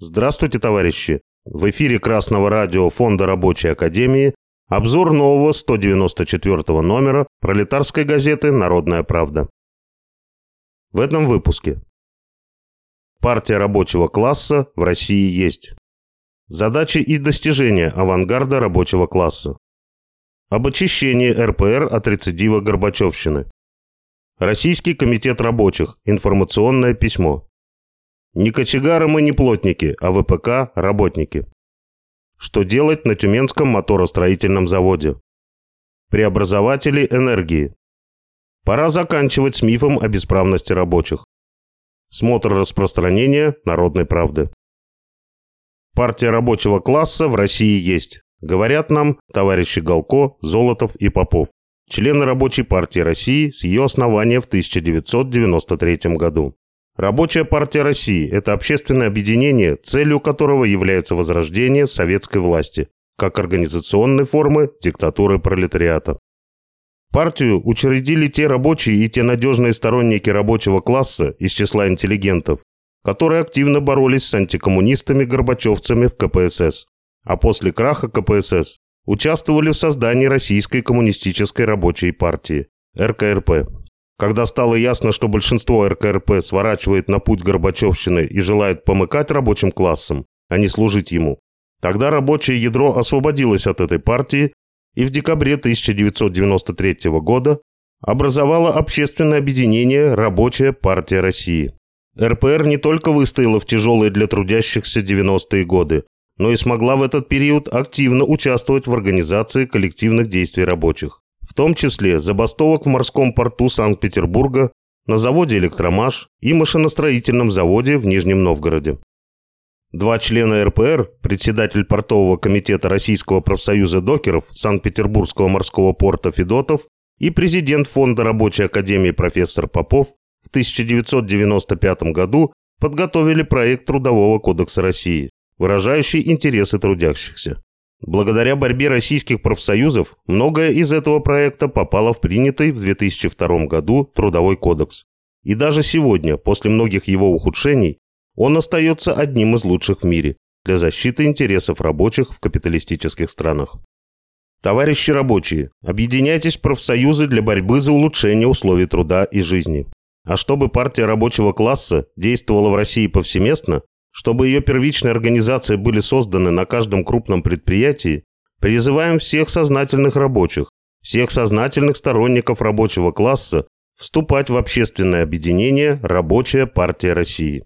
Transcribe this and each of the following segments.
Здравствуйте, товарищи! В эфире Красного радио Фонда Рабочей Академии обзор нового 194 номера пролетарской газеты «Народная правда». В этом выпуске. Партия рабочего класса в России есть. Задачи и достижения авангарда рабочего класса. Об очищении РПР от рецидива Горбачевщины. Российский комитет рабочих. Информационное письмо. Не кочегары мы, не плотники, а ВПК – работники. Что делать на Тюменском моторостроительном заводе? Преобразователи энергии. Пора заканчивать с мифом о бесправности рабочих. Смотр распространения народной правды. Партия рабочего класса в России есть. Говорят нам товарищи Галко, Золотов и Попов, члены Рабочей партии России с ее основания в 1993 году. Рабочая партия России – это общественное объединение, целью которого является возрождение советской власти как организационной формы диктатуры пролетариата. Партию учредили те рабочие и те надежные сторонники рабочего класса из числа интеллигентов, которые активно боролись с антикоммунистами-горбачевцами в КПСС, а после краха КПСС участвовали в создании Российской коммунистической рабочей партии – РКРП. Когда стало ясно, что большинство РКРП сворачивает на путь Горбачевщины и желает помыкать рабочим классом, а не служить ему, тогда рабочее ядро освободилось от этой партии и в декабре 1993 года образовало общественное объединение «Рабочая партия России». РПР не только выстояла в тяжелые для трудящихся 90-е годы, но и смогла в этот период активно участвовать в организации коллективных действий рабочих в том числе забастовок в морском порту Санкт-Петербурга, на заводе «Электромаш» и машиностроительном заводе в Нижнем Новгороде. Два члена РПР, председатель портового комитета Российского профсоюза докеров Санкт-Петербургского морского порта Федотов и президент Фонда рабочей академии профессор Попов в 1995 году подготовили проект Трудового кодекса России, выражающий интересы трудящихся. Благодаря борьбе российских профсоюзов многое из этого проекта попало в принятый в 2002 году Трудовой кодекс. И даже сегодня, после многих его ухудшений, он остается одним из лучших в мире для защиты интересов рабочих в капиталистических странах. Товарищи рабочие, объединяйтесь в профсоюзы для борьбы за улучшение условий труда и жизни. А чтобы партия рабочего класса действовала в России повсеместно, чтобы ее первичные организации были созданы на каждом крупном предприятии, призываем всех сознательных рабочих, всех сознательных сторонников рабочего класса вступать в общественное объединение «Рабочая партия России».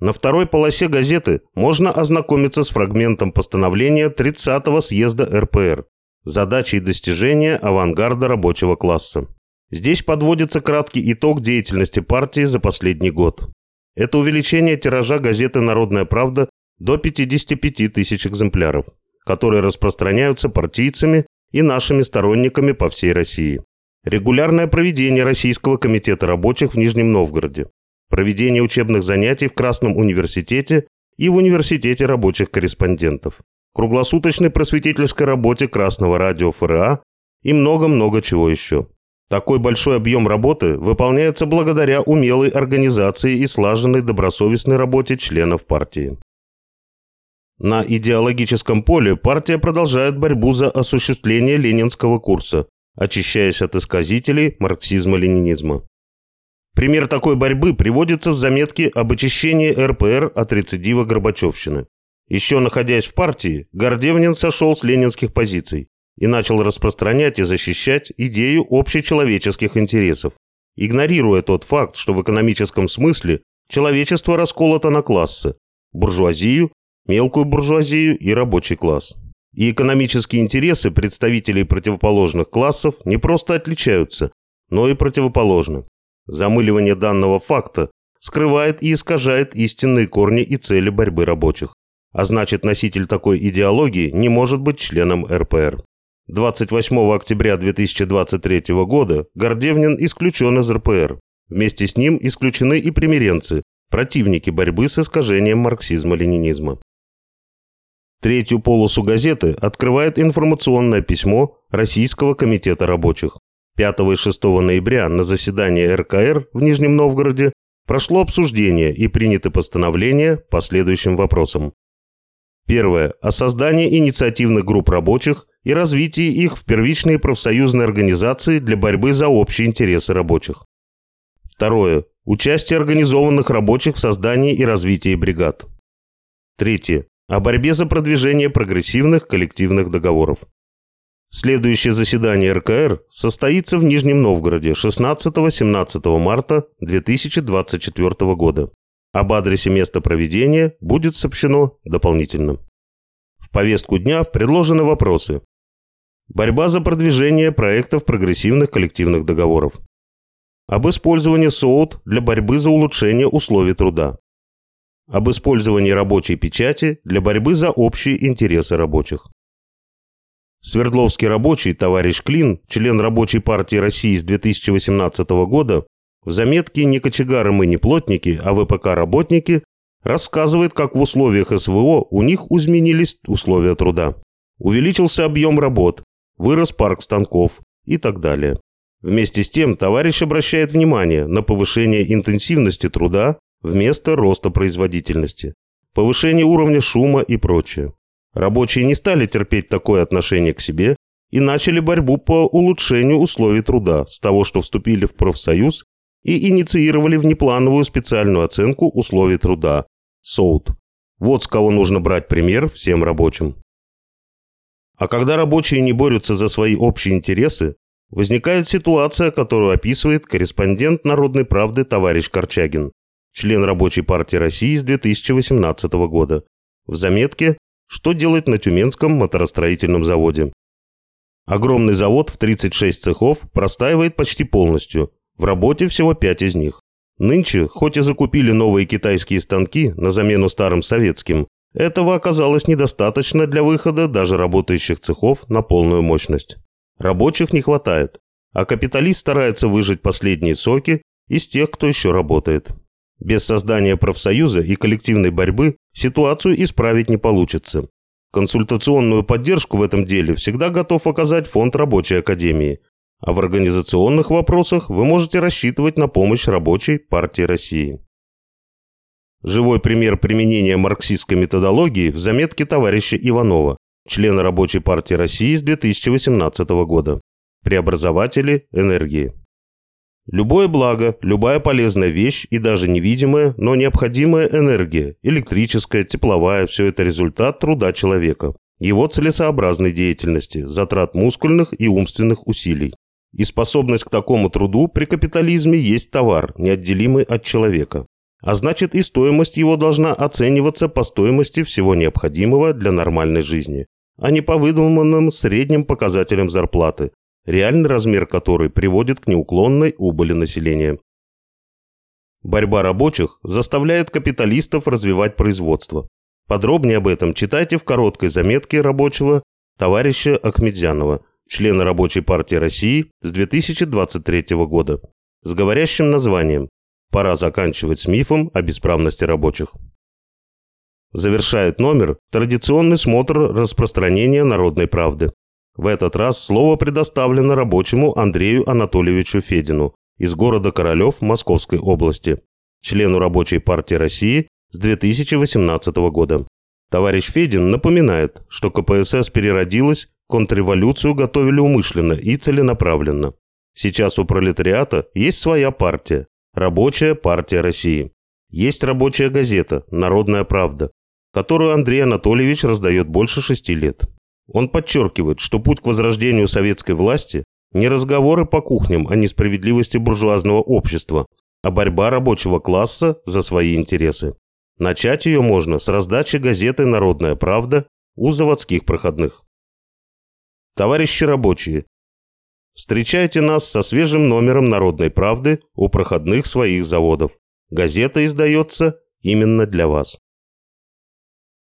На второй полосе газеты можно ознакомиться с фрагментом постановления 30-го съезда РПР «Задачи и достижения авангарда рабочего класса». Здесь подводится краткий итог деятельности партии за последний год. Это увеличение тиража газеты «Народная правда» до 55 тысяч экземпляров, которые распространяются партийцами и нашими сторонниками по всей России. Регулярное проведение Российского комитета рабочих в Нижнем Новгороде. Проведение учебных занятий в Красном университете и в Университете рабочих корреспондентов. Круглосуточной просветительской работе Красного радио ФРА и много-много чего еще. Такой большой объем работы выполняется благодаря умелой организации и слаженной добросовестной работе членов партии. На идеологическом поле партия продолжает борьбу за осуществление ленинского курса, очищаясь от исказителей марксизма-ленинизма. Пример такой борьбы приводится в заметке об очищении РПР от рецидива Горбачевщины. Еще находясь в партии, Гордевнин сошел с ленинских позиций и начал распространять и защищать идею общечеловеческих интересов, игнорируя тот факт, что в экономическом смысле человечество расколото на классы – буржуазию, мелкую буржуазию и рабочий класс. И экономические интересы представителей противоположных классов не просто отличаются, но и противоположны. Замыливание данного факта скрывает и искажает истинные корни и цели борьбы рабочих. А значит, носитель такой идеологии не может быть членом РПР. 28 октября 2023 года Гордевнин исключен из РПР. Вместе с ним исключены и примиренцы, противники борьбы с искажением марксизма-ленинизма. Третью полосу газеты открывает информационное письмо Российского комитета рабочих. 5 и 6 ноября на заседании РКР в Нижнем Новгороде прошло обсуждение и приняты постановления по следующим вопросам. Первое. О создании инициативных групп рабочих и развитии их в первичные профсоюзные организации для борьбы за общие интересы рабочих. Второе. Участие организованных рабочих в создании и развитии бригад. Третье. О борьбе за продвижение прогрессивных коллективных договоров. Следующее заседание РКР состоится в Нижнем Новгороде 16-17 марта 2024 года. Об адресе места проведения будет сообщено дополнительно. В повестку дня предложены вопросы. Борьба за продвижение проектов прогрессивных коллективных договоров. Об использовании СОУТ для борьбы за улучшение условий труда. Об использовании рабочей печати для борьбы за общие интересы рабочих. Свердловский рабочий товарищ Клин, член Рабочей партии России с 2018 года, в заметке «Не кочегары мы, не плотники, а ВПК-работники» рассказывает, как в условиях СВО у них изменились условия труда. Увеличился объем работ, вырос парк станков и так далее. Вместе с тем товарищ обращает внимание на повышение интенсивности труда вместо роста производительности, повышение уровня шума и прочее. Рабочие не стали терпеть такое отношение к себе и начали борьбу по улучшению условий труда с того, что вступили в профсоюз и инициировали внеплановую специальную оценку условий труда – СОУТ. Вот с кого нужно брать пример всем рабочим. А когда рабочие не борются за свои общие интересы, возникает ситуация, которую описывает корреспондент «Народной правды» товарищ Корчагин, член Рабочей партии России с 2018 года, в заметке «Что делать на Тюменском моторостроительном заводе?». Огромный завод в 36 цехов простаивает почти полностью, в работе всего пять из них. Нынче, хоть и закупили новые китайские станки на замену старым советским, этого оказалось недостаточно для выхода даже работающих цехов на полную мощность. Рабочих не хватает, а капиталист старается выжать последние соки из тех, кто еще работает. Без создания профсоюза и коллективной борьбы ситуацию исправить не получится. Консультационную поддержку в этом деле всегда готов оказать Фонд рабочей академии, а в организационных вопросах вы можете рассчитывать на помощь рабочей партии России. Живой пример применения марксистской методологии в заметке товарища Иванова, члена Рабочей партии России с 2018 года. Преобразователи энергии. Любое благо, любая полезная вещь и даже невидимая, но необходимая энергия, электрическая, тепловая – все это результат труда человека, его целесообразной деятельности, затрат мускульных и умственных усилий. И способность к такому труду при капитализме есть товар, неотделимый от человека. А значит и стоимость его должна оцениваться по стоимости всего необходимого для нормальной жизни, а не по выдуманным средним показателям зарплаты, реальный размер которой приводит к неуклонной убыли населения. Борьба рабочих заставляет капиталистов развивать производство. Подробнее об этом читайте в короткой заметке рабочего товарища Ахмедзянова, члена Рабочей партии России с 2023 года, с говорящим названием «Пора заканчивать с мифом о бесправности рабочих». Завершает номер традиционный смотр распространения народной правды. В этот раз слово предоставлено рабочему Андрею Анатольевичу Федину из города Королев Московской области, члену Рабочей партии России с 2018 года. Товарищ Федин напоминает, что КПСС переродилась, контрреволюцию готовили умышленно и целенаправленно. Сейчас у пролетариата есть своя партия – Рабочая партия России. Есть рабочая газета «Народная правда», которую Андрей Анатольевич раздает больше шести лет. Он подчеркивает, что путь к возрождению советской власти не разговоры по кухням о несправедливости буржуазного общества, а борьба рабочего класса за свои интересы. Начать ее можно с раздачи газеты «Народная правда» у заводских проходных. Товарищи рабочие, встречайте нас со свежим номером «Народной правды» у проходных своих заводов. Газета издается именно для вас.